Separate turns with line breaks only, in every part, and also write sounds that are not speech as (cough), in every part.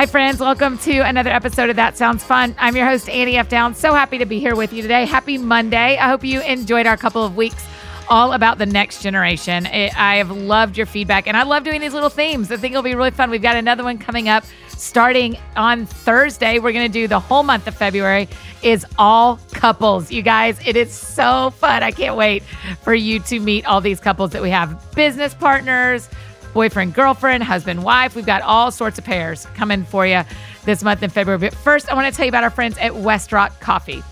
Hi, friends. Welcome to another episode of That Sounds Fun. I'm your host, Annie F. Downs. So happy to be here with you today. Happy Monday. I hope you enjoyed our couple of weeks all about the next generation. It, I have loved your feedback, and I love doing these little themes. I think it'll be really fun. We've got another one coming up starting on Thursday. We're going to do the whole month of February is all couples. You guys, it is so fun. I can't wait for you to meet all these couples that we have business partners boyfriend, girlfriend, husband, wife. We've got all sorts of pairs coming for you this month in February. But first, I want to tell you about our friends at Westrock Coffee.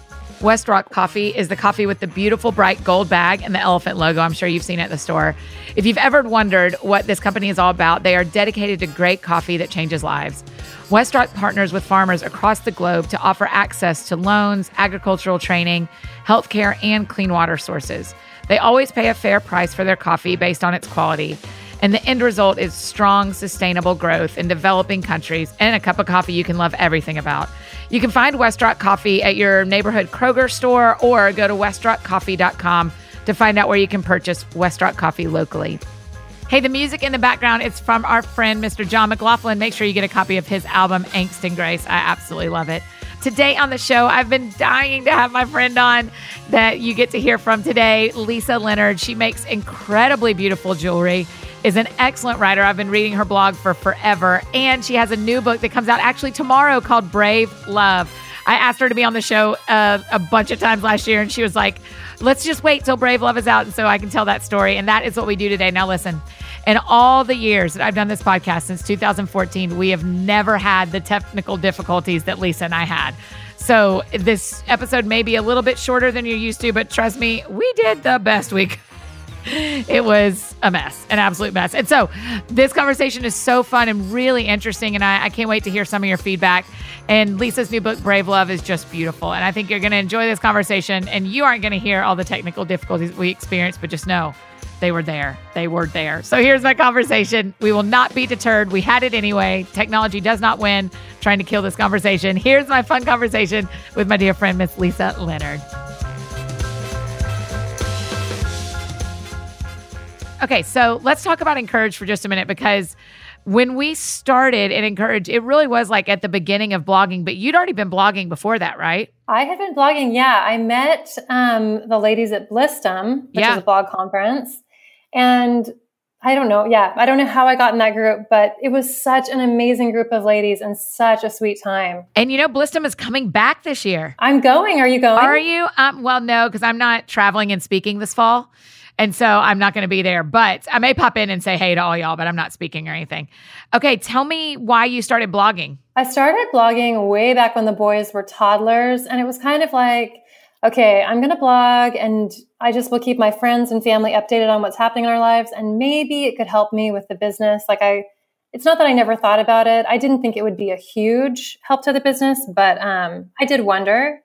Westrock Coffee is the coffee with the beautiful bright gold bag and the elephant logo. I'm sure you've seen it at the store. If you've ever wondered what this company is all about, they are dedicated to great coffee that changes lives. Westrock partners with farmers across the globe to offer access to loans, agricultural training, healthcare, and clean water sources. They always pay a fair price for their coffee based on its quality. And the end result is strong, sustainable growth in developing countries and a cup of coffee you can love everything about. You can find Westrock Coffee at your neighborhood Kroger store or go to westrockcoffee.com to find out where you can purchase Westrock Coffee locally. Hey, the music in the background is from our friend Mr. John McLaughlin. Make sure you get a copy of his album Angst and Grace. I absolutely love it. Today on the show, I've been dying to have my friend on that you get to hear from today, Lisa Leonard. She makes incredibly beautiful jewelry is an excellent writer. I've been reading her blog for forever. And she has a new book that comes out actually tomorrow called Brave Love. I asked her to be on the show uh, a bunch of times last year, and she was like, let's just wait till Brave Love is out and so I can tell that story. And that is what we do today. Now, listen, in all the years that I've done this podcast since 2014, we have never had the technical difficulties that Lisa and I had. So this episode may be a little bit shorter than you're used to, but trust me, we did the best we could (laughs) it was a mess, an absolute mess. And so this conversation is so fun and really interesting. And I, I, can't wait to hear some of your feedback. And Lisa's new book, Brave Love, is just beautiful. And I think you're going to enjoy this conversation. And you aren't going to hear all the technical difficulties we experienced, but just know they were there. They were there. So here's my conversation. We will not be deterred. We had it anyway. Technology does not win trying to kill this conversation. Here's my fun conversation with my dear friend, Miss Lisa Leonard. Okay, so let's talk about Encourage for just a minute because when we started in Encourage, it really was like at the beginning of blogging, but you'd already been blogging before that, right?
I had been blogging, yeah. I met um, the ladies at Blissdom, which yeah. is a blog conference. And I don't know, yeah, I don't know how I got in that group, but it was such an amazing group of ladies and such a sweet time.
And you know, Blissdom is coming back this year.
I'm going. Are you going?
Are you? Um, well, no, because I'm not traveling and speaking this fall. And so I'm not going to be there, but I may pop in and say hey to all y'all, but I'm not speaking or anything. Okay, tell me why you started blogging.
I started blogging way back when the boys were toddlers, and it was kind of like, okay, I'm going to blog and I just will keep my friends and family updated on what's happening in our lives, and maybe it could help me with the business. Like, I, it's not that I never thought about it. I didn't think it would be a huge help to the business, but um, I did wonder.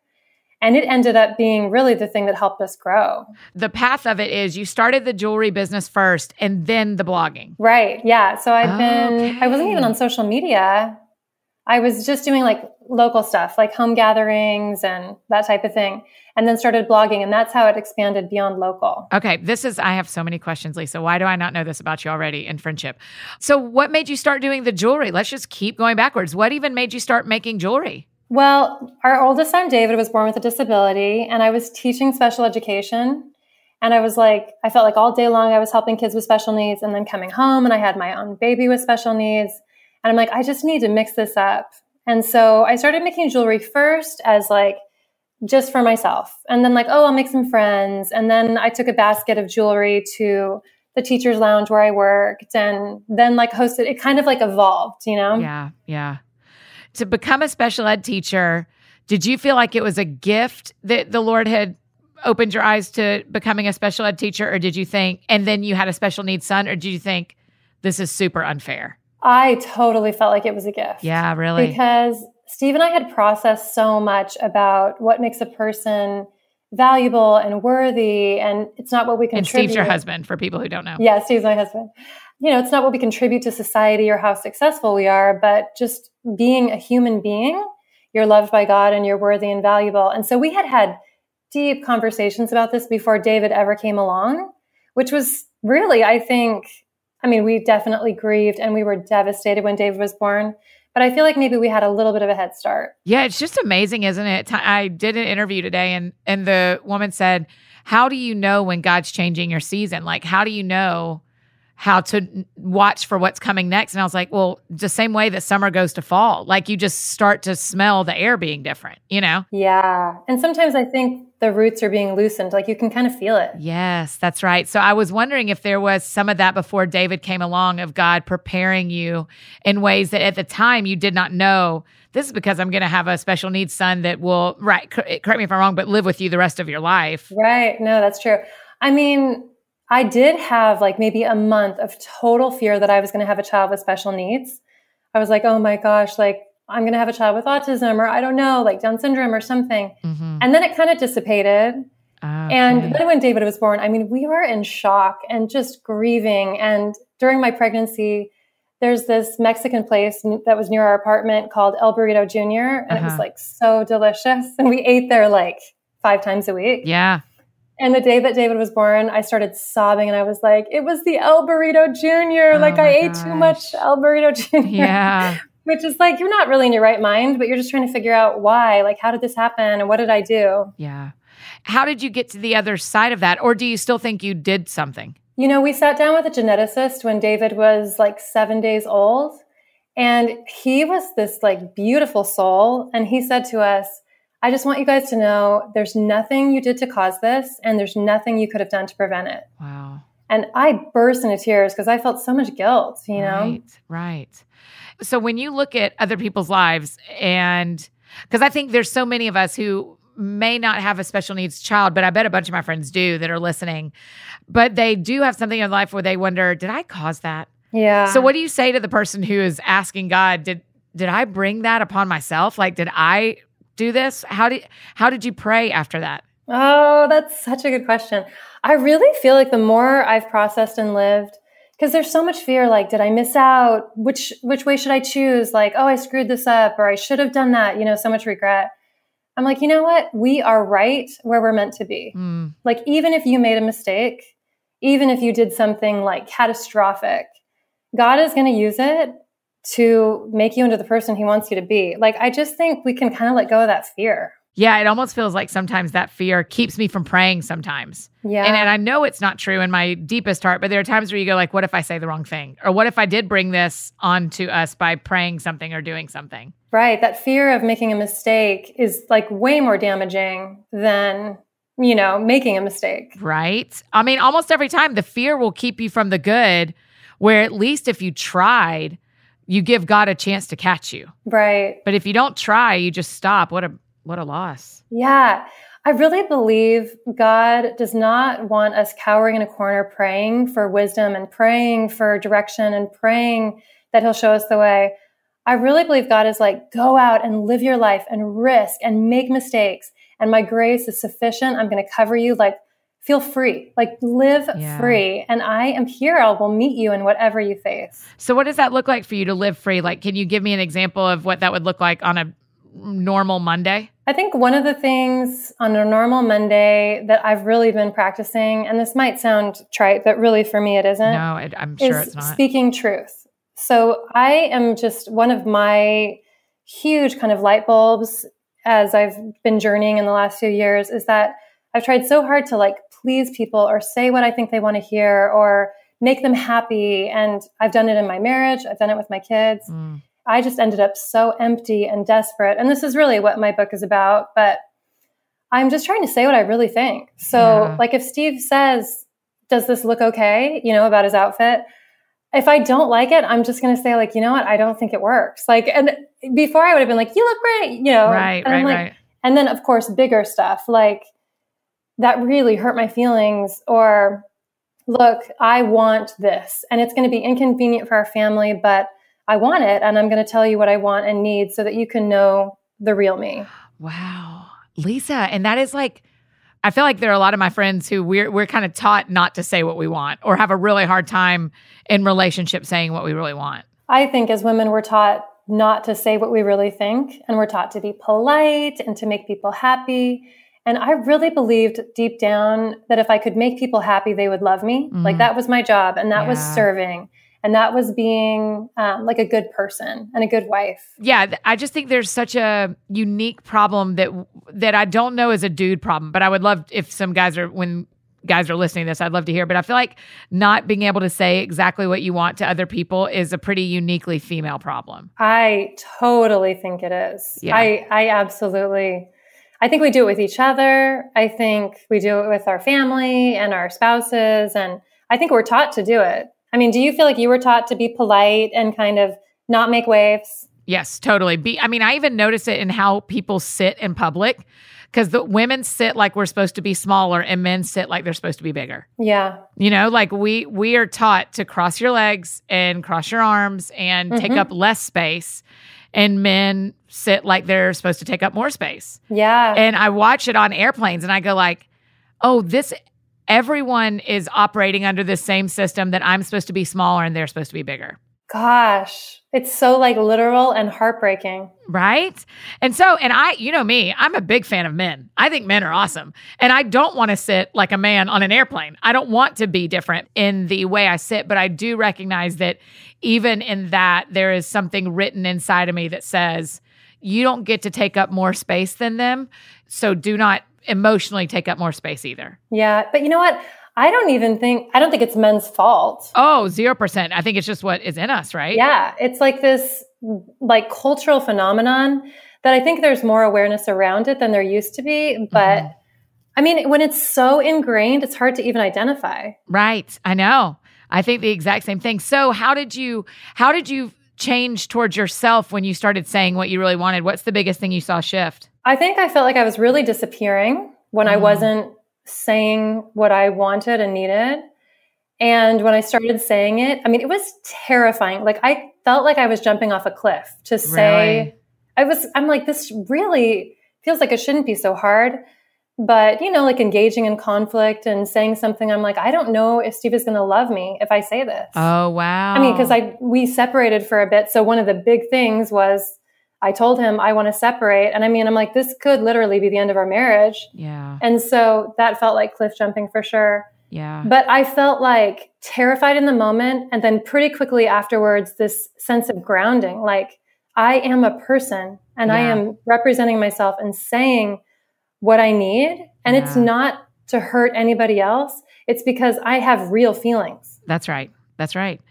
And it ended up being really the thing that helped us grow.
The path of it is you started the jewelry business first and then the blogging.
Right. Yeah. So I've been, okay. I wasn't even on social media. I was just doing like local stuff, like home gatherings and that type of thing. And then started blogging. And that's how it expanded beyond local.
Okay. This is, I have so many questions, Lisa. Why do I not know this about you already in friendship? So, what made you start doing the jewelry? Let's just keep going backwards. What even made you start making jewelry?
Well, our oldest son, David, was born with a disability, and I was teaching special education. And I was like, I felt like all day long I was helping kids with special needs, and then coming home and I had my own baby with special needs. And I'm like, I just need to mix this up. And so I started making jewelry first as like just for myself. And then, like, oh, I'll make some friends. And then I took a basket of jewelry to the teacher's lounge where I worked and then like hosted it kind of like evolved, you know?
Yeah, yeah to become a special ed teacher, did you feel like it was a gift that the Lord had opened your eyes to becoming a special ed teacher, or did you think, and then you had a special needs son, or did you think this is super unfair?
I totally felt like it was a gift.
Yeah, really.
Because Steve and I had processed so much about what makes a person valuable and worthy, and it's not what we contribute.
And Steve's your husband, for people who don't know.
Yeah, Steve's my husband you know, it's not what we contribute to society or how successful we are, but just being a human being, you're loved by God and you're worthy and valuable. And so we had had deep conversations about this before David ever came along, which was really, I think, I mean, we definitely grieved and we were devastated when David was born. But I feel like maybe we had a little bit of a head start.
Yeah, it's just amazing, isn't it? I did an interview today and and the woman said, "How do you know when God's changing your season? Like how do you know how to watch for what's coming next?" And I was like, "Well, the same way that summer goes to fall. Like you just start to smell the air being different, you know?"
Yeah. And sometimes I think the roots are being loosened. Like you can kind of feel it.
Yes, that's right. So I was wondering if there was some of that before David came along of God preparing you in ways that at the time you did not know. This is because I'm going to have a special needs son that will, right, correct me if I'm wrong, but live with you the rest of your life.
Right. No, that's true. I mean, I did have like maybe a month of total fear that I was going to have a child with special needs. I was like, oh my gosh, like I'm going to have a child with autism or I don't know, like Down syndrome or something. Mm-hmm. And then it kind of dissipated. Okay. And then when David was born, I mean, we were in shock and just grieving. And during my pregnancy, there's this Mexican place that was near our apartment called El Burrito Jr. And uh-huh. it was uh-huh. like so delicious. And we ate there like five times a week.
Yeah.
And the day that David was born, I started sobbing and I was like, it was the El Burrito Jr. Oh like I ate too much El Burrito (laughs) Jr.
Yeah.
Which is like, you're not really in your right mind, but you're just trying to figure out why. Like, how did this happen? And what did I do?
Yeah. How did you get to the other side of that? Or do you still think you did something?
You know, we sat down with a geneticist when David was like seven days old. And he was this like beautiful soul. And he said to us, I just want you guys to know there's nothing you did to cause this, and there's nothing you could have done to prevent it.
Wow.
And I burst into tears because I felt so much guilt, you know?
Right, right. So when you look at other people's lives, and because I think there's so many of us who may not have a special needs child, but I bet a bunch of my friends do that are listening, but they do have something in life where they wonder, did I cause that?
Yeah.
So what do you say to the person who is asking God, did did I bring that upon myself? Like, did I do this? How did how did you pray after that?
Oh, that's such a good question. I really feel like the more I've processed and lived, because there's so much fear like did i miss out which which way should i choose like oh i screwed this up or i should have done that you know so much regret i'm like you know what we are right where we're meant to be mm. like even if you made a mistake even if you did something like catastrophic god is going to use it to make you into the person he wants you to be like i just think we can kind of let go of that fear
yeah, it almost feels like sometimes that fear keeps me from praying sometimes.
Yeah.
And, and I know it's not true in my deepest heart, but there are times where you go like, what if I say the wrong thing? Or what if I did bring this onto us by praying something or doing something?
Right. That fear of making a mistake is like way more damaging than, you know, making a mistake.
Right. I mean, almost every time the fear will keep you from the good, where at least if you tried, you give God a chance to catch you.
Right.
But if you don't try, you just stop. What a what a loss.
Yeah. I really believe God does not want us cowering in a corner praying for wisdom and praying for direction and praying that He'll show us the way. I really believe God is like, go out and live your life and risk and make mistakes. And my grace is sufficient. I'm going to cover you. Like, feel free, like, live yeah. free. And I am here. I will meet you in whatever you face.
So, what does that look like for you to live free? Like, can you give me an example of what that would look like on a normal Monday?
I think one of the things on a normal Monday that I've really been practicing, and this might sound trite, but really for me it isn't.
No, it, I'm sure it's not.
Speaking truth. So I am just one of my huge kind of light bulbs as I've been journeying in the last few years is that I've tried so hard to like please people or say what I think they want to hear or make them happy. And I've done it in my marriage, I've done it with my kids. Mm. I just ended up so empty and desperate. And this is really what my book is about. But I'm just trying to say what I really think. So, yeah. like, if Steve says, Does this look okay? You know, about his outfit. If I don't like it, I'm just going to say, like, you know what? I don't think it works. Like, and before I would have been like, You look great, you know.
Right, right,
like,
right.
And then, of course, bigger stuff like that really hurt my feelings or, Look, I want this. And it's going to be inconvenient for our family, but I want it and I'm going to tell you what I want and need so that you can know the real me.
Wow. Lisa, and that is like I feel like there are a lot of my friends who we're we're kind of taught not to say what we want or have a really hard time in relationship saying what we really want.
I think as women we're taught not to say what we really think and we're taught to be polite and to make people happy. And I really believed deep down that if I could make people happy, they would love me. Mm-hmm. Like that was my job and that yeah. was serving. and that was being um, like a good person and a good wife.
Yeah, I just think there's such a unique problem that that I don't know is a dude problem, but I would love if some guys are when guys are listening to this, I'd love to hear. But I feel like not being able to say exactly what you want to other people is a pretty uniquely female problem.
I totally think it is. Yeah. I I absolutely I think we do it with each other. I think we do it with our family and our spouses and I think we're taught to do it. I mean, do you feel like you were taught to be polite and kind of not make waves?
Yes, totally. Be I mean, I even notice it in how people sit in public because the women sit like we're supposed to be smaller and men sit like they're supposed to be bigger.
Yeah.
You know, like we we are taught to cross your legs and cross your arms and mm-hmm. take up less space and men sit like they're supposed to take up more space.
Yeah.
And I watch it on airplanes and I go like, "Oh, this everyone is operating under the same system that I'm supposed to be smaller and they're supposed to be bigger.
Gosh, it's so like literal and heartbreaking.
Right? And so, and I, you know me, I'm a big fan of men. I think men are awesome. And I don't want to sit like a man on an airplane. I don't want to be different in the way I sit, but I do recognize that even in that, there is something written inside of me that says, you don't get to take up more space than them. So do not emotionally take up more space either.
Yeah. But you know what? I don't even think, I don't think it's men's fault.
Oh, 0%. I think it's just what is in us, right?
Yeah. It's like this like cultural phenomenon that I think there's more awareness around it than there used to be. But mm-hmm. I mean, when it's so ingrained, it's hard to even identify.
Right. I know. I think the exact same thing. So how did you, how did you change towards yourself when you started saying what you really wanted? What's the biggest thing you saw shift?
I think I felt like I was really disappearing when mm-hmm. I wasn't saying what I wanted and needed. And when I started saying it, I mean, it was terrifying. Like I felt like I was jumping off a cliff to say, really? I was, I'm like, this really feels like it shouldn't be so hard. But, you know, like engaging in conflict and saying something, I'm like, I don't know if Steve is going to love me if I say this.
Oh, wow.
I mean, because I, we separated for a bit. So one of the big things was I told him I want to separate. And I mean, I'm like, this could literally be the end of our marriage.
Yeah.
And so that felt like cliff jumping for sure.
Yeah.
But I felt like terrified in the moment. And then pretty quickly afterwards, this sense of grounding like, I am a person and yeah. I am representing myself and saying what I need. And yeah. it's not to hurt anybody else, it's because I have real feelings.
That's right. That's right.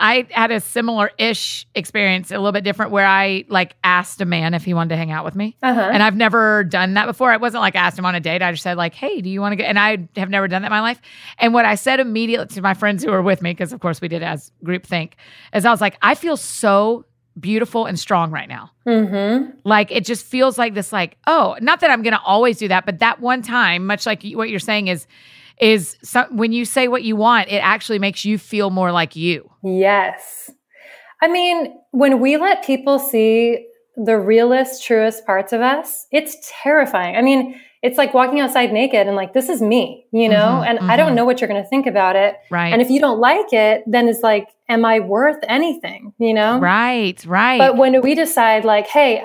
I had a similar ish experience, a little bit different, where I like asked a man if he wanted to hang out with me. Uh-huh. And I've never done that before. It wasn't like I asked him on a date. I just said, like, hey, do you want to go? And I have never done that in my life. And what I said immediately to my friends who were with me, because of course we did as group think, is I was like, I feel so beautiful and strong right now. Mm-hmm. Like it just feels like this, like, oh, not that I'm going to always do that, but that one time, much like what you're saying is, is some, when you say what you want, it actually makes you feel more like you.
Yes. I mean, when we let people see the realest, truest parts of us, it's terrifying. I mean, it's like walking outside naked and like, this is me, you know? Mm-hmm, and mm-hmm. I don't mm-hmm. know what you're going to think about it.
Right.
And if you don't like it, then it's like, am I worth anything, you know?
Right, right.
But when we decide, like, hey,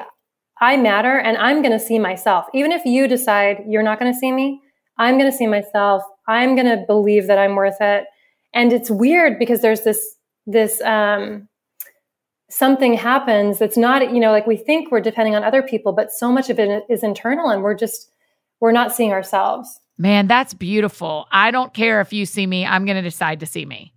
I matter and I'm going to see myself, even if you decide you're not going to see me, I'm going to see myself I'm going to believe that I'm worth it. And it's weird because there's this, this, um, something happens that's not, you know, like we think we're depending on other people, but so much of it is internal and we're just, we're not seeing ourselves.
Man, that's beautiful. I don't care if you see me, I'm going to decide to see me.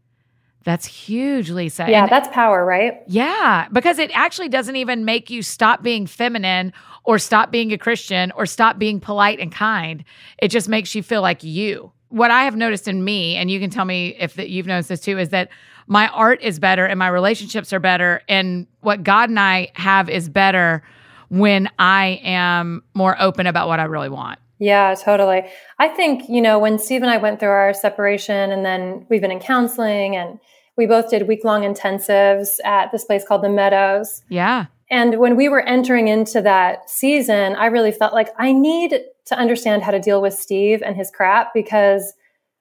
That's huge, Lisa.
Yeah, and, that's power, right?
Yeah, because it actually doesn't even make you stop being feminine or stop being a Christian or stop being polite and kind. It just makes you feel like you what I have noticed in me, and you can tell me if that you've noticed this too, is that my art is better and my relationships are better, and what God and I have is better when I am more open about what I really want.
Yeah, totally. I think, you know, when Steve and I went through our separation and then we've been in counseling and we both did week long intensives at this place called the Meadows.
Yeah.
And when we were entering into that season, I really felt like I need to understand how to deal with Steve and his crap because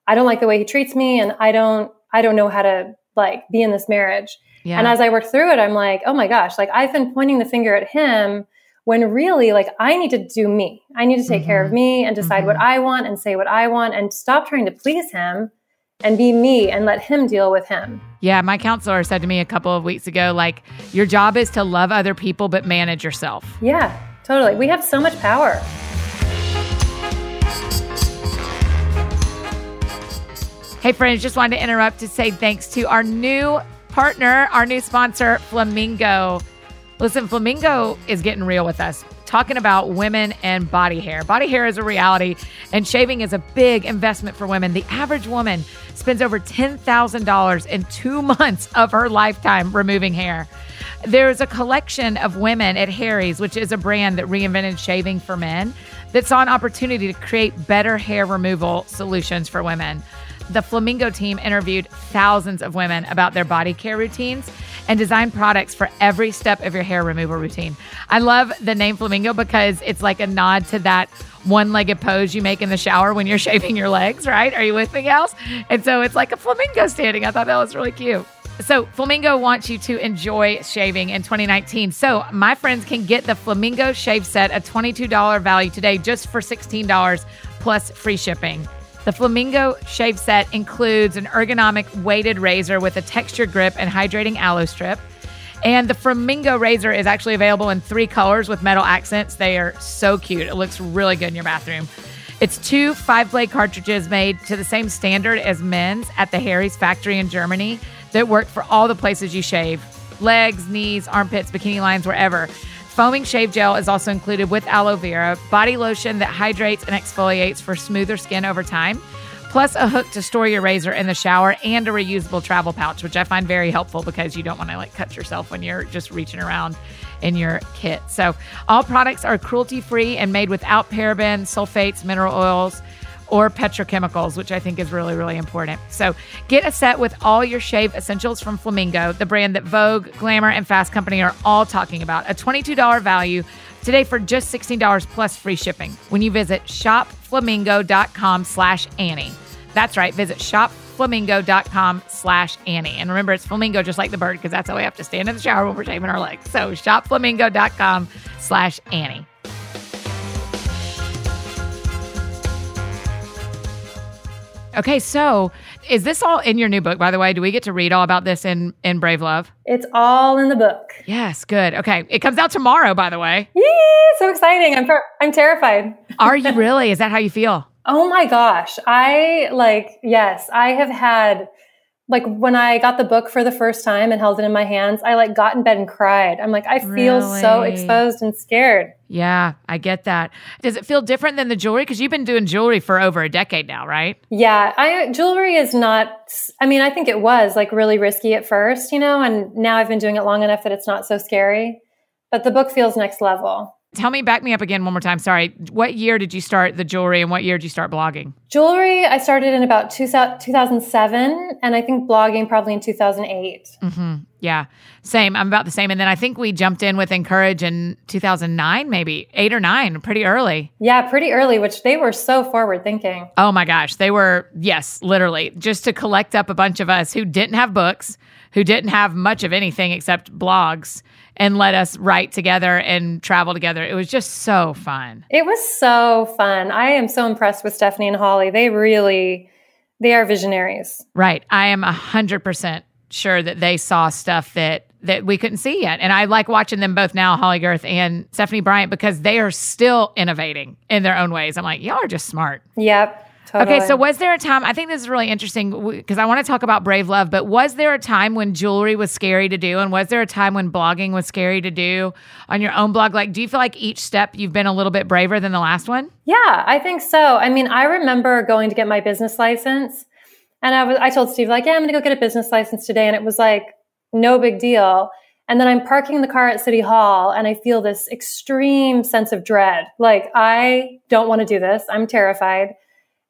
I don't like the way he treats me and I don't I don't know how to like be in this marriage. Yeah. And as I worked through it, I'm like, oh my gosh, like I've been pointing the finger at him when really like I need to do me. I need to take mm-hmm. care of mm-hmm. me and decide mm-hmm. what I want and say what I want and stop trying to please him and be me and let him deal with him.
Yeah, my counselor said to me a couple of weeks ago, like, your job is to love other people, but manage yourself.
Yeah, totally. We have so much power.
Hey, friends, just wanted to interrupt to say thanks to our new partner, our new sponsor, Flamingo. Listen, Flamingo is getting real with us, talking about women and body hair. Body hair is a reality, and shaving is a big investment for women. The average woman spends over $10,000 in two (laughs) months of her lifetime removing hair. There's a collection of women at Harry's, which is a brand that reinvented shaving for men, that saw an opportunity to create better hair removal solutions for women. The Flamingo team interviewed thousands of women about their body care routines and designed products for every step of your hair removal routine. I love the name Flamingo because it's like a nod to that one legged pose you make in the shower when you're (laughs) shaving your legs, right? Are you with me, gals? And so it's like a flamingo standing. I thought that was really cute. So, Flamingo wants you to enjoy shaving in 2019. So, my friends can get the Flamingo Shave Set, a $22 value today, just for $16 plus free shipping. The Flamingo Shave Set includes an ergonomic weighted razor with a textured grip and hydrating aloe strip. And the Flamingo razor is actually available in three colors with metal accents. They are so cute. It looks really good in your bathroom. It's two five blade cartridges made to the same standard as men's at the Harry's factory in Germany that work for all the places you shave legs, knees, armpits, bikini lines, wherever. Foaming shave gel is also included with aloe vera, body lotion that hydrates and exfoliates for smoother skin over time, plus a hook to store your razor in the shower and a reusable travel pouch, which I find very helpful because you don't want to like cut yourself when you're just reaching around in your kit. So, all products are cruelty free and made without parabens, sulfates, mineral oils or petrochemicals, which I think is really, really important. So get a set with all your shave essentials from Flamingo, the brand that Vogue, Glamour, and Fast Company are all talking about. A $22 value today for just $16 plus free shipping when you visit shopflamingo.com slash Annie. That's right. Visit shopflamingo.com slash Annie. And remember, it's flamingo just like the bird because that's how we have to stand in the shower when we're shaving our legs. So shopflamingo.com slash Annie. Okay, so is this all in your new book, by the way? Do we get to read all about this in, in Brave Love?
It's all in the book.
Yes, good. Okay. It comes out tomorrow, by the way.
Yee, so exciting. I'm, I'm terrified.
Are you really? Is that how you feel? (laughs)
Oh my gosh. I like, yes, I have had like when I got the book for the first time and held it in my hands, I like got in bed and cried. I'm like, I feel
Really?
so exposed and scared.
Yeah, I get that. Does it feel different than the jewelry? Because you've been doing jewelry for over a decade now, right?
Yeah, I jewelry is not I mean, I think it was like really risky at first, you know, and now I've been doing it long enough that it's not so scary. But the book feels next level.
Tell me, back me up again one more time. Sorry. What year did you start the jewelry and what year did you start blogging?
Jewelry, I started in about two, 2007, and I think blogging probably in 2008.
hmm Yeah, same. I'm about the same. And then I think we jumped in with Encourage in 2009, maybe eight or nine, pretty early.
Yeah, pretty early, which they were so forward thinking.
Oh my gosh. They were, yes, literally, just to collect up a bunch of us who didn't have books, who didn't have much of anything except blogs, and let us write together and travel together. It was just so fun.
It was so fun. I am so impressed with Stephanie and Holley. They really, they are visionaries.
Right. I am 100% sure that they saw stuff that that we couldn't see yet. And I like watching them both now, Holley Gerth and Stephanie Bryant, because they are still innovating in their own ways. I'm like, y'all are just smart.
Yep. Totally.
Okay, so was there a time? I think this is really interesting because I want to talk about brave love. But was there a time when jewelry was scary to do, and was there a time when blogging was scary to do on your own blog? Like, do you feel like each step you've been a little bit braver than the last one?
Yeah, I think so. I mean, I remember going to get my business license and I was I told Steve like, "Yeah, I'm going to go get a business license today." And it was like no big deal. And then I'm parking the car at City Hall and I feel this extreme sense of dread. Like, I don't want to do this. I'm terrified.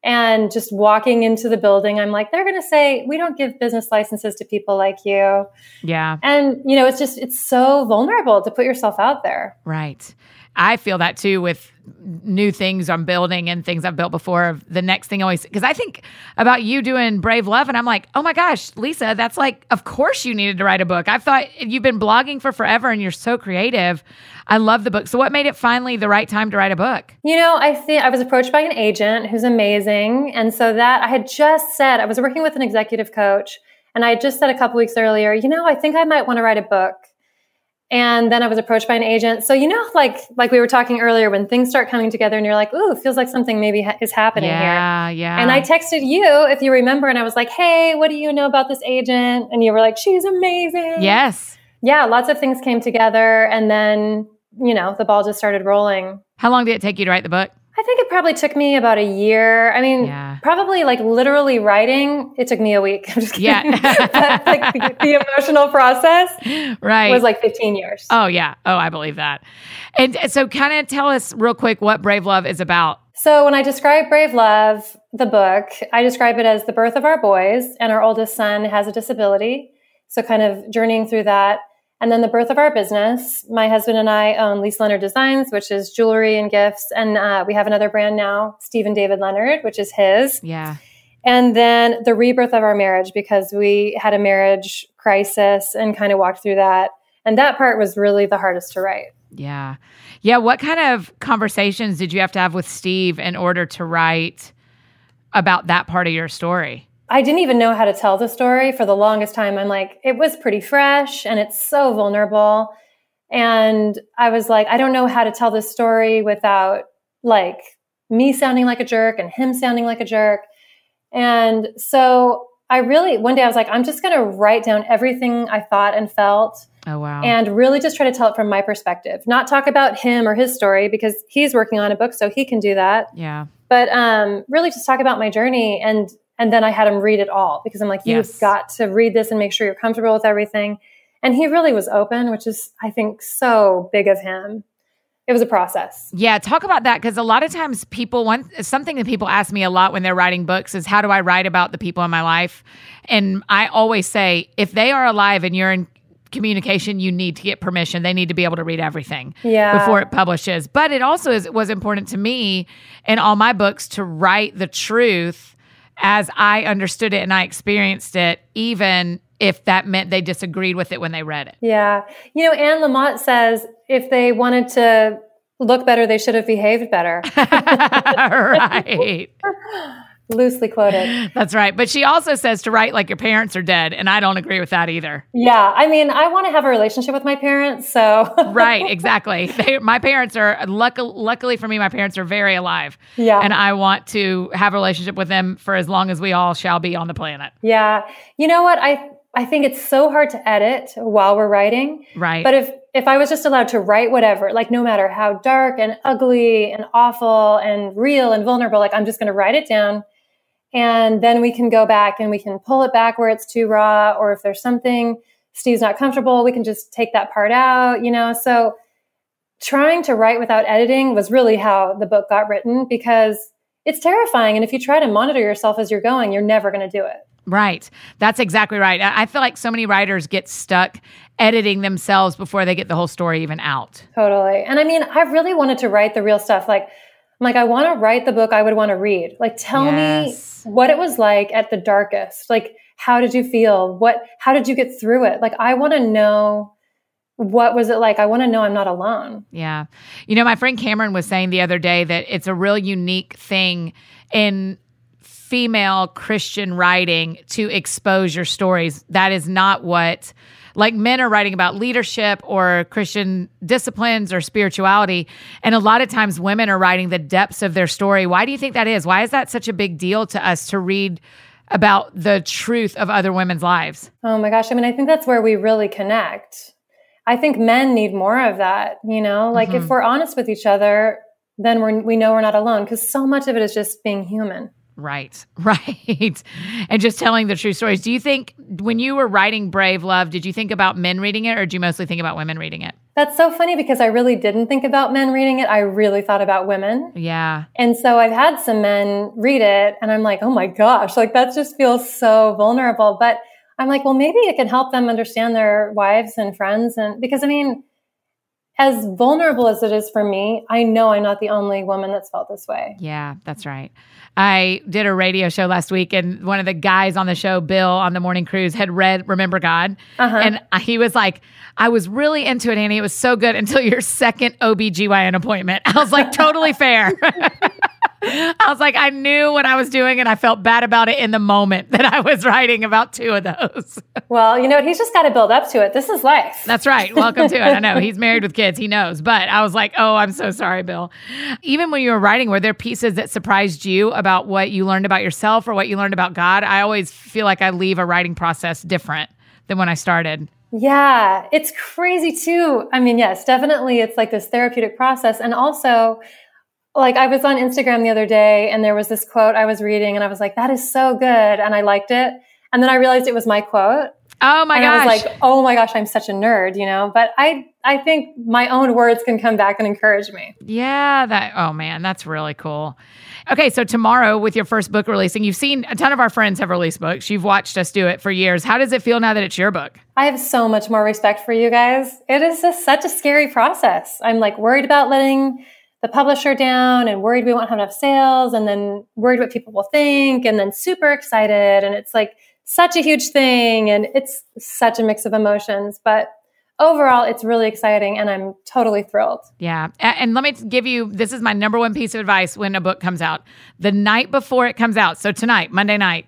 And just walking into the building, I'm like, they're going to say, we don't give business licenses to people like you.
Yeah,
And, you know, it's just, it's so vulnerable to put yourself out there.
right. I feel that too with new things I'm building and things I've built before. The next thing always, because I think about you doing Brave Love, and I'm like, oh my gosh, Lisa, that's like, of course you needed to write a book. I thought you've been blogging for forever and you're so creative. I love the book. So, what made it finally the right time to write a book?
You know, I think I was approached by an agent who's amazing. And so that I had just said, I was working with an executive coach, and I had just said a couple weeks earlier, you know, I think I might want to write a book. And then I was approached by an agent. So you know, like like we were talking earlier, when things start coming together, and you're like, "Ooh, feels like something maybe ha- is happening
yeah,
here."
Yeah,
And I texted you, if you remember, and I was like, "Hey, what do you know about this agent?" And you were like, "She's amazing."
Yes.
Yeah, lots of things came together, and then you know the ball just started rolling.
How long did it take you to write the book?
I think it probably took me about a year. I mean,
Yeah.
probably like literally writing, it took me a week. (laughs) I'm just kidding.
Yeah.
but like the, the emotional process
Right.
was like 15 years.
oh yeah. Oh, I believe that. And uh, so, kind of tell us real quick what Brave Love is about.
So when I describe Brave Love, the book, I describe it as the birth of our boys, and our oldest son has a disability. So kind of journeying through that. And then the birth of our business. My husband and I own Lisa Leonard Designs, which is jewelry and gifts. And uh, we have another brand now, Stephen David Leonard, which is his.
Yeah.
And then the rebirth of our marriage because we had a marriage crisis and kind of walked through that. And that part was really the hardest to write.
Yeah. Yeah. What kind of conversations did you have to have with Steve in order to write about that part of your story?
I didn't even know how to tell the story for the longest time. I'm like, it was pretty fresh and it's so vulnerable. And I was like, I don't know how to tell this story without like me sounding like a jerk and him sounding like a jerk. And so I really, one day I was like, I'm just going to write down everything I thought and felt
Oh, wow.
and really just try to tell it from my perspective, not talk about him or his story because he's working on a book, so he can do that.
yeah.
But um, really just talk about my journey and and then I had him read it all because I'm like, you've got to read this and make sure you're comfortable with everything. And he really was open, which is I think so big of him. It was a process.
Yeah, talk about that because a lot of times people want something that people ask me a lot when they're writing books is how do I write about the people in my life? And I always say if they are alive and you're in communication, you need to get permission. They need to be able to read everything
Yeah.
before it publishes. But it also is, was important to me in all my books to write the truth as I understood it and I experienced it, even if that meant they disagreed with it when they read it.
Yeah. You know, Anne Lamott says if they wanted to look better, they should have behaved better. (laughs)
right. (laughs)
Loosely quoted. (laughs)
That's right. But she also says to write like your parents are dead. And I don't agree with that either.
Yeah. I mean, I want to have a relationship with my parents. So, (laughs)
Right. Exactly. They, my parents are, luck, luckily for me, my parents are very alive.
yeah.
And I want to have a relationship with them for as long as we all shall be on the planet.
yeah. You know what? I, I think it's so hard to edit while we're writing.
Right.
But if if I was just allowed to write whatever, like no matter how dark and ugly and awful and real and vulnerable, like I'm just going to write it down. And then we can go back and we can pull it back where it's too raw, or if there's something Steve's not comfortable, we can just take that part out, you know? So trying to write without editing was really how the book got written because it's terrifying. And if you try to monitor yourself as you're going, you're never going to do it.
Right. That's exactly right. I feel like so many writers get stuck editing themselves before they get the whole story even out.
Totally. And I mean, I really wanted to write the real stuff. Like, I'm like, I want to write the book I would want to read. Like, tell
Yes.
me what it was like at the darkest. Like, how did you feel? What, how did you get through it? Like, I want to know what was it like? I want to know I'm not alone.
Yeah. You know, my friend Cameron was saying the other day that it's a real unique thing in female Christian writing to expose your stories. That is not what like men are writing about leadership or Christian disciplines or spirituality. And a lot of times women are writing the depths of their story. Why do you think that is? Why is that such a big deal to us to read about the truth of other women's lives?
Oh my gosh. I mean, I think that's where we really connect. I think men need more of that, you know? Like, if mm-hmm. we're honest with each other, then we're, we know we're not alone because so much of it is just being human.
Right, (laughs) right. And just telling the true stories. Do you think when you were writing Brave Love, did you think about men reading it or did you mostly think about women reading it?
That's so funny because I really didn't think about men reading it. I really thought about women.
Yeah.
And so I've had some men read it and I'm like, oh my gosh, like that just feels so vulnerable. But I'm like, well, maybe it can help them understand their wives and friends. And because I mean, as vulnerable as it is for me, I know I'm not the only woman that's felt this way.
Yeah, that's right. I did a radio show last week, and one of the guys on the show, Bill, on the morning cruise, had read Remember God. Uh-huh. And he was like, I was really into it, Annie. It was so good until your second OBGYN appointment. (laughs) I was like, totally fair. (laughs) I was like, I knew what I was doing and I felt bad about it in the moment that I was writing about two of those. (laughs)
well, you know what? He's just got to build up to it. This is life.
That's right. Welcome to it. I know he's married with kids. He knows. But I was like, oh, I'm so sorry, Bill. Even when you were writing, were there pieces that surprised you about what you learned about yourself or what you learned about God? I always feel like I leave a writing process different than when I started.
Yeah, it's crazy too. I mean, yes, definitely it's like this therapeutic process. And also, like I was on Instagram the other day and there was this quote I was reading and I was like, that is so good. And I liked it. And then I realized it was my quote.
Oh my
and
gosh.
I was like, oh my gosh, I'm such a nerd, you know? But I I think my own words can come back and encourage me.
Yeah, that oh man, that's really cool. Okay, so tomorrow with your first book releasing, you've seen a ton of our friends have released books. You've watched us do it for years. How does it feel now that it's your book?
I have so much more respect for you guys. It is just such a scary process. I'm like worried about letting the publisher down and worried we won't have enough sales and then worried what people will think and then super excited. And it's like such a huge thing and it's such a mix of emotions. But overall it's really exciting and i'm totally thrilled.
Yeah. And let me give you this is my number one piece of advice when a book comes out. The night before it comes out so tonight monday night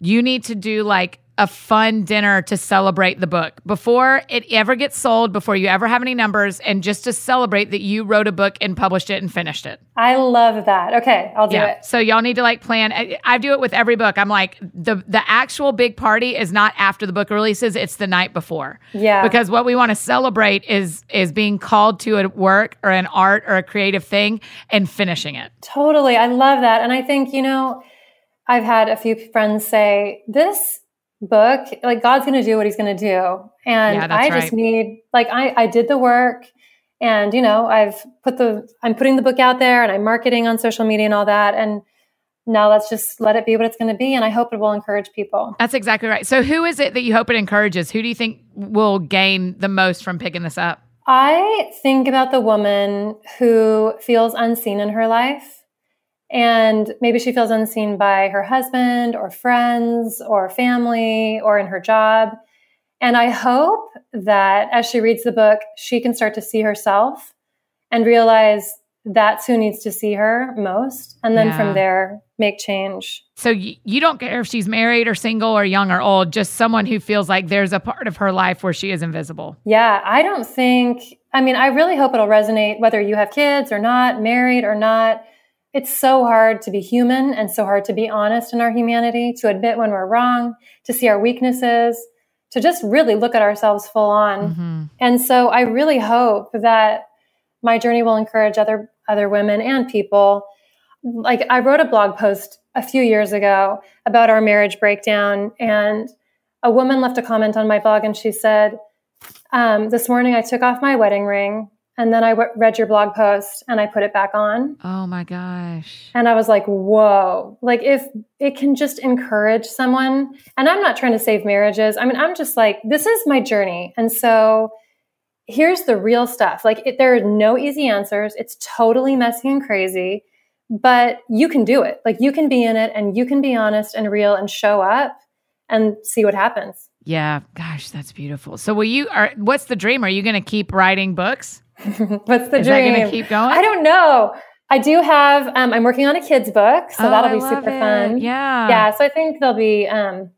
you need to do like a fun dinner to celebrate the book before it ever gets sold, before you ever have any numbers, and just to celebrate that you wrote a book and published it and finished it.
I love that. Okay, I'll do yeah. it.
So y'all need to like plan. I, I, do it with every book. I'm like the the actual big party is not after the book releases; it's the night before.
Yeah.
Because what we want to celebrate is is being called to a work or an art or a creative thing and finishing it.
Totally, I love that, and I think you know. I've had a few friends say this book, like God's going to do what he's going to do. And yeah, I just right. need, like, I, I did the work and, you know, I've put the, I'm putting the book out there and I'm marketing on social media and all that. And now let's just let it be what it's going to be. And I hope it will encourage people.
That's exactly right. So who is it that you hope it encourages? Who do you think will gain the most from picking this up?
I think about the woman who feels unseen in her life and maybe she feels unseen by her husband or friends or family or in her job. And I hope that as she reads the book, she can start to see herself and realize that's who needs to see her most. And then yeah. from there, make change.
So y- you don't care if she's married or single or young or old, just someone who feels like there's a part of her life where she is invisible.
Yeah, I don't think, I mean, I really hope it'll resonate whether you have kids or not, married or not it's so hard to be human and so hard to be honest in our humanity, to admit when we're wrong, to see our weaknesses, to just really look at ourselves full on. Mm-hmm. And so I really hope that my journey will encourage other other women and people. Like I wrote a blog post a few years ago about our marriage breakdown and a woman left a comment on my blog and she said, um, this morning I took off my wedding ring and then I w- read your blog post and I put it back on.
Oh my gosh.
And I was like, whoa. Like, if it can just encourage someone, and I'm not trying to save marriages. I mean, I'm just like, this is my journey. And so here's the real stuff. Like, it, there are no easy answers. It's totally messy and crazy, but you can do it. Like, you can be in it and you can be honest and real and show up and see what happens.
Yeah, gosh, that's beautiful. So, will you? Are what's the dream? Are you going to keep writing books? (laughs)
What's the
Is
dream?
That gonna keep going?
I don't know. I do have. Um, I'm working on a kids book, so
oh,
that'll be super
it.
fun.
Yeah,
yeah. So I think there'll be um,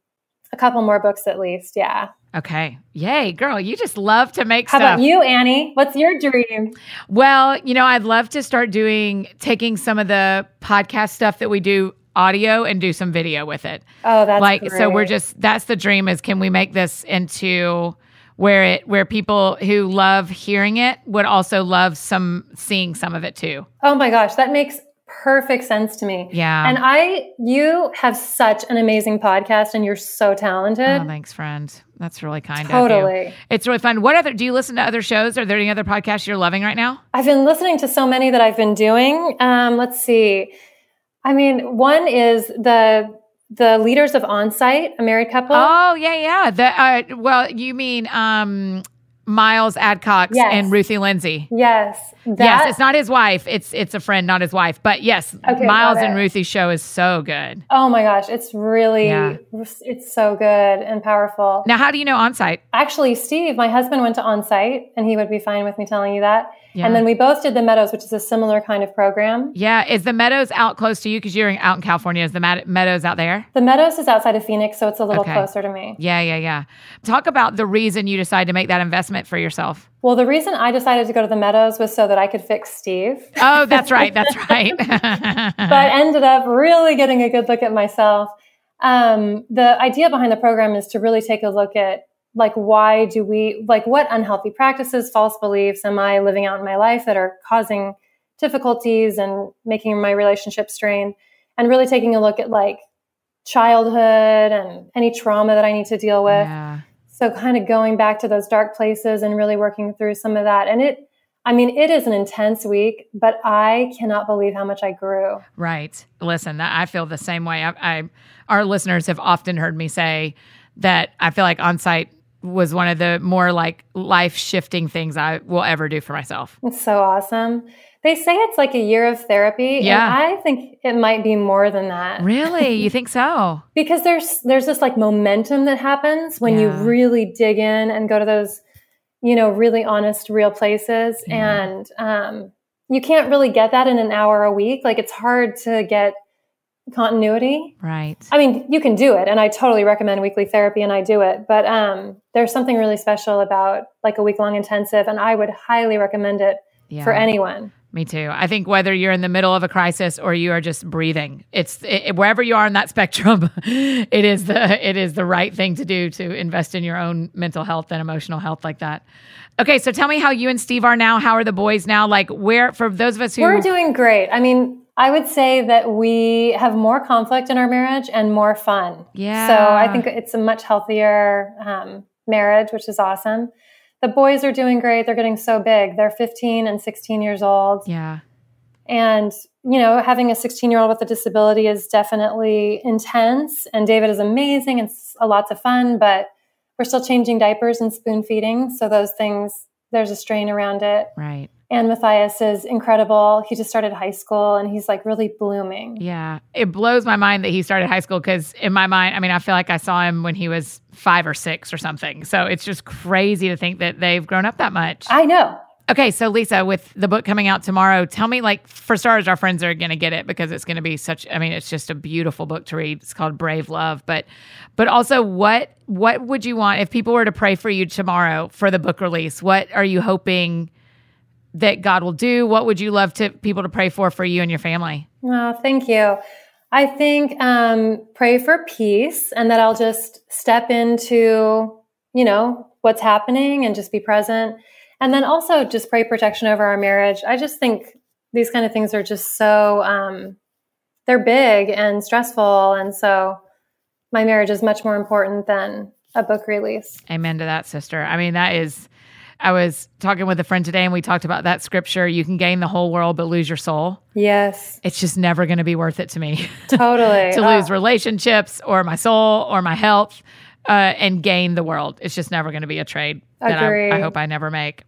a couple more books at least. Yeah.
Okay. Yay, girl. You just love to make
How
stuff.
about you, Annie? What's your dream?
Well, you know, I'd love to start doing, taking some of the podcast stuff that we do audio and do some video with it.
Oh, that's
like,
great.
so we're just, that's the dream is can we make this into, where it where people who love hearing it would also love some seeing some of it too.
Oh my gosh, that makes perfect sense to me.
Yeah.
And I you have such an amazing podcast and you're so talented.
Oh, thanks, friend. That's really kind
totally.
of you. It's really fun. What other do you listen to other shows? Are there any other podcasts you're loving right now?
I've been listening to so many that I've been doing. Um, let's see. I mean, one is the the leaders of onsite, a married couple.
Oh yeah, yeah. The uh, well, you mean um, Miles Adcox
Yes.
and Ruthie Lindsay.
Yes.
yes, it's not his wife. It's it's a friend, not his wife. But yes,
Okay,
Miles and. Ruthie's show is so good.
Oh my gosh, it's really
Yeah.
it's so good and powerful.
Now, how do you know on site?
Actually, Steve, my husband went to on-site and he would be fine with me telling you that.
Yeah.
And then we both did the Meadows, which is a similar kind of program.
Yeah, is the Meadows out close to you? Because you're out in California. Is the Meadows out there?
The Meadows is outside of Phoenix, so it's a little
Okay.
closer to me.
Yeah, yeah, yeah. Talk about the reason you decided to make that investment for yourself.
Well, the reason I decided to go to the Meadows was so that I could fix Steve.
Oh, that's right. That's right. (laughs)
but I ended up really getting a good look at myself. Um, the idea behind the program is to really take a look at like why do we like what unhealthy practices, false beliefs am I living out in my life that are causing difficulties and making my relationship strain and really taking a look at like childhood and any trauma that I need to deal with.
yeah.
So kind of going back to those dark places and really working through some of that. And it, I mean, it is an intense week, but I cannot believe how much I grew.
Right. Listen, I feel the same way. I, I, our listeners have often heard me say that I feel like Onsite was one of the more like life shifting things I will ever do for myself.
It's so awesome. They say it's like a year of therapy.
Yeah.
And I think it might be more than that.
Really? you (laughs) think so?
Because there's there's this like momentum that happens when
Yeah.
you really dig in and go to those, you know, really honest, real places.
Yeah.
And um, you can't really get that in an hour a week. Like it's hard to get continuity.
Right.
I mean, you can do it, and I totally recommend weekly therapy, and I do it. But um, there's something really special about like a week long intensive, and I would highly recommend it
Yeah.
for anyone.
Me too. I think whether you're in the middle of a crisis or you are just breathing, it's it, wherever you are on that spectrum, (laughs) it is the it is the right thing to do to invest in your own mental health and emotional health like that. Okay, so tell me how you and Steve are now. How are the boys now? Like where for those of us who
We're doing great. I mean, I would say that we have more conflict in our marriage and more fun.
Yeah.
So I think it's a much healthier um, marriage, which is awesome. The boys are doing great. They're getting so big. They're 15 and 16 years old.
yeah.
And, you know, having a 16 year old with a disability is definitely intense. And David is amazing and s- a lots of fun, but we're still changing diapers and spoon feeding. So those things, there's a strain around it.
Right.
And Matthias is incredible. He just started high school and he's like really blooming.
Yeah. It blows my mind that he started high school because, in my mind, I mean, I feel like I saw him when he was five or six or something. So it's just crazy to think that they've grown up that much.
I know.
Okay. So, Lisa, with the book coming out tomorrow, tell me, like, for starters, our friends are going to get it because it's going to be such, I mean, it's just a beautiful book to read. It's called Brave Love. But, but also, what, what would you want if people were to pray for you tomorrow for the book release? What are you hoping that God will do? What would you love to people to pray for for you and your family?
Oh, thank you. I think um, pray for peace and that I'll just step into, you know, what's happening and just be present. And then also just pray protection over our marriage. I just think these kind of things are just so, um, they're big and stressful. And so my marriage is much more important than a book release.
Amen to that, sister. I mean, that is. I was talking with a friend today, and we talked about that scripture. You can gain the whole world, but lose your soul.
Yes,
It's just never going to be worth it to me
totally. (laughs)
to
Oh,
lose relationships or my soul or my health uh, and gain the world. It's just never going to be a trade that I, I hope I never make.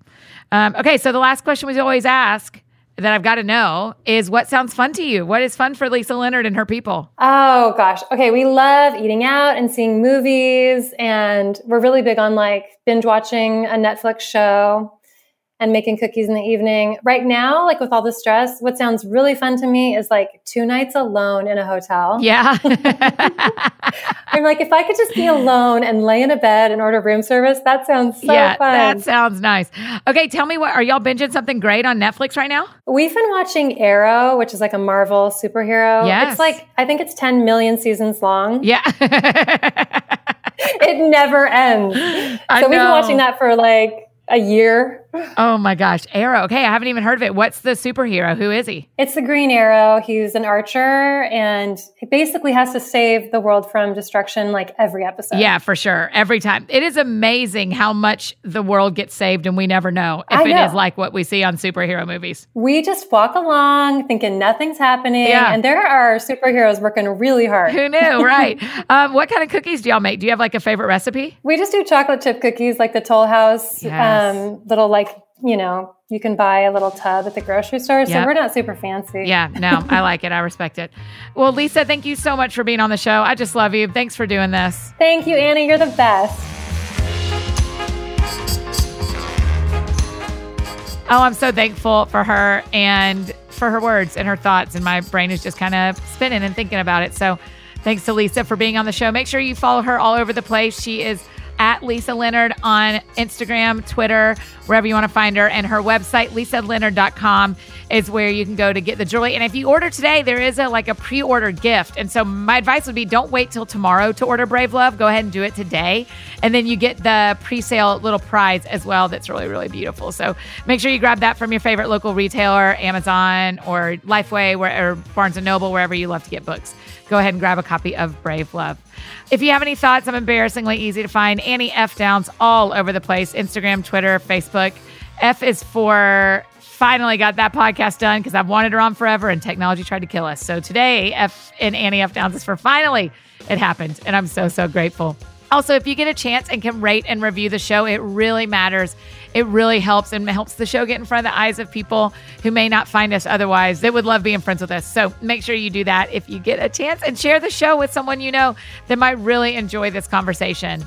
Um, okay, so the last question we always ask that I've got to know is what sounds fun to you? What is fun for Lisa Leonard and her people?
Oh gosh. Okay. We love eating out and seeing movies. And we're really big on like binge watching a Netflix show and making cookies in the evening. Right now, like with all the stress, what sounds really fun to me is like two nights alone in a hotel.
Yeah. (laughs) (laughs)
I'm like, if I could just be alone and lay in a bed and order room service, that sounds so
yeah,
fun.
that sounds nice. Okay, tell me what are y'all binging something great on Netflix right now?
We've been watching Arrow, which is like a Marvel superhero.
Yes.
It's like, I think it's 10 million seasons long.
Yeah. (laughs)
It never ends.
I
so we've been watching that for like a year.
oh my gosh, Arrow. Okay, I haven't even heard of it. What's the superhero? Who is he?
It's the Green Arrow. He's an archer and he basically has to save the world from destruction like every episode.
Yeah, for sure. Every time. It is amazing how much the world gets saved and we never know if
I
it
know.
is like what we see on superhero movies.
We just walk along thinking nothing's happening.
Yeah.
And there are superheroes working really hard.
Who knew, (laughs) right? um, what kind of cookies do y'all make? Do you have like a favorite recipe?
We just do chocolate chip cookies like the Toll House
Yes. Yes.
Um, little like you know you can buy a little tub at the grocery store. So
Yep.
we're not super fancy.
Yeah, no, I (laughs) like it. I respect it. Well, Lisa, thank you so much for being on the show. I just love you. Thanks for doing this.
Thank you, Annie. You're the best.
Oh, I'm so thankful for her and for her words and her thoughts. And my brain is just kind of spinning and thinking about it. So thanks to Lisa for being on the show. Make sure you follow her all over the place. She is at Lisa Leonard on Instagram, Twitter, wherever you want to find her. And her website, lisaleonard.com, is where you can go to get the jewelry. And if you order today, there is a like a pre-order gift. And so my advice would be don't wait till tomorrow to order Brave Love. Go ahead and do it today. And then you get the pre-sale little prize as well that's really, really beautiful. So make sure you grab that from your favorite local retailer, Amazon or Lifeway where, or Barnes & Noble, wherever you love to get books. Go ahead and grab a copy of Brave Love. If you have any thoughts, I'm embarrassingly easy to find. Annie F. Downs all over the place Instagram, Twitter, Facebook. F is for finally got that podcast done because I've wanted her on forever and technology tried to kill us. So today, F and Annie F. Downs is for finally it happened. And I'm so, so grateful. Also, if you get a chance and can rate and review the show, it really matters. It really helps and helps the show get in front of the eyes of people who may not find us otherwise. They would love being friends with us. So make sure you do that if you get a chance and share the show with someone you know that might really enjoy this conversation.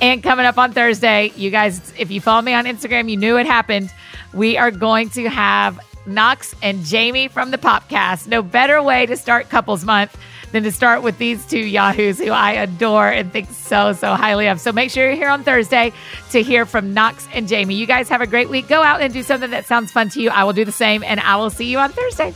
And coming up on Thursday, you guys, if you follow me on Instagram, you knew it happened. We are going to have Knox and Jamie from the Popcast. No better way to start couples month than to start with these two yahoos who I adore and think so, so highly of. So make sure you're here on Thursday to hear from Knox and Jamie. You guys have a great week. Go out and do something that sounds fun to you. I will do the same, and I will see you on Thursday.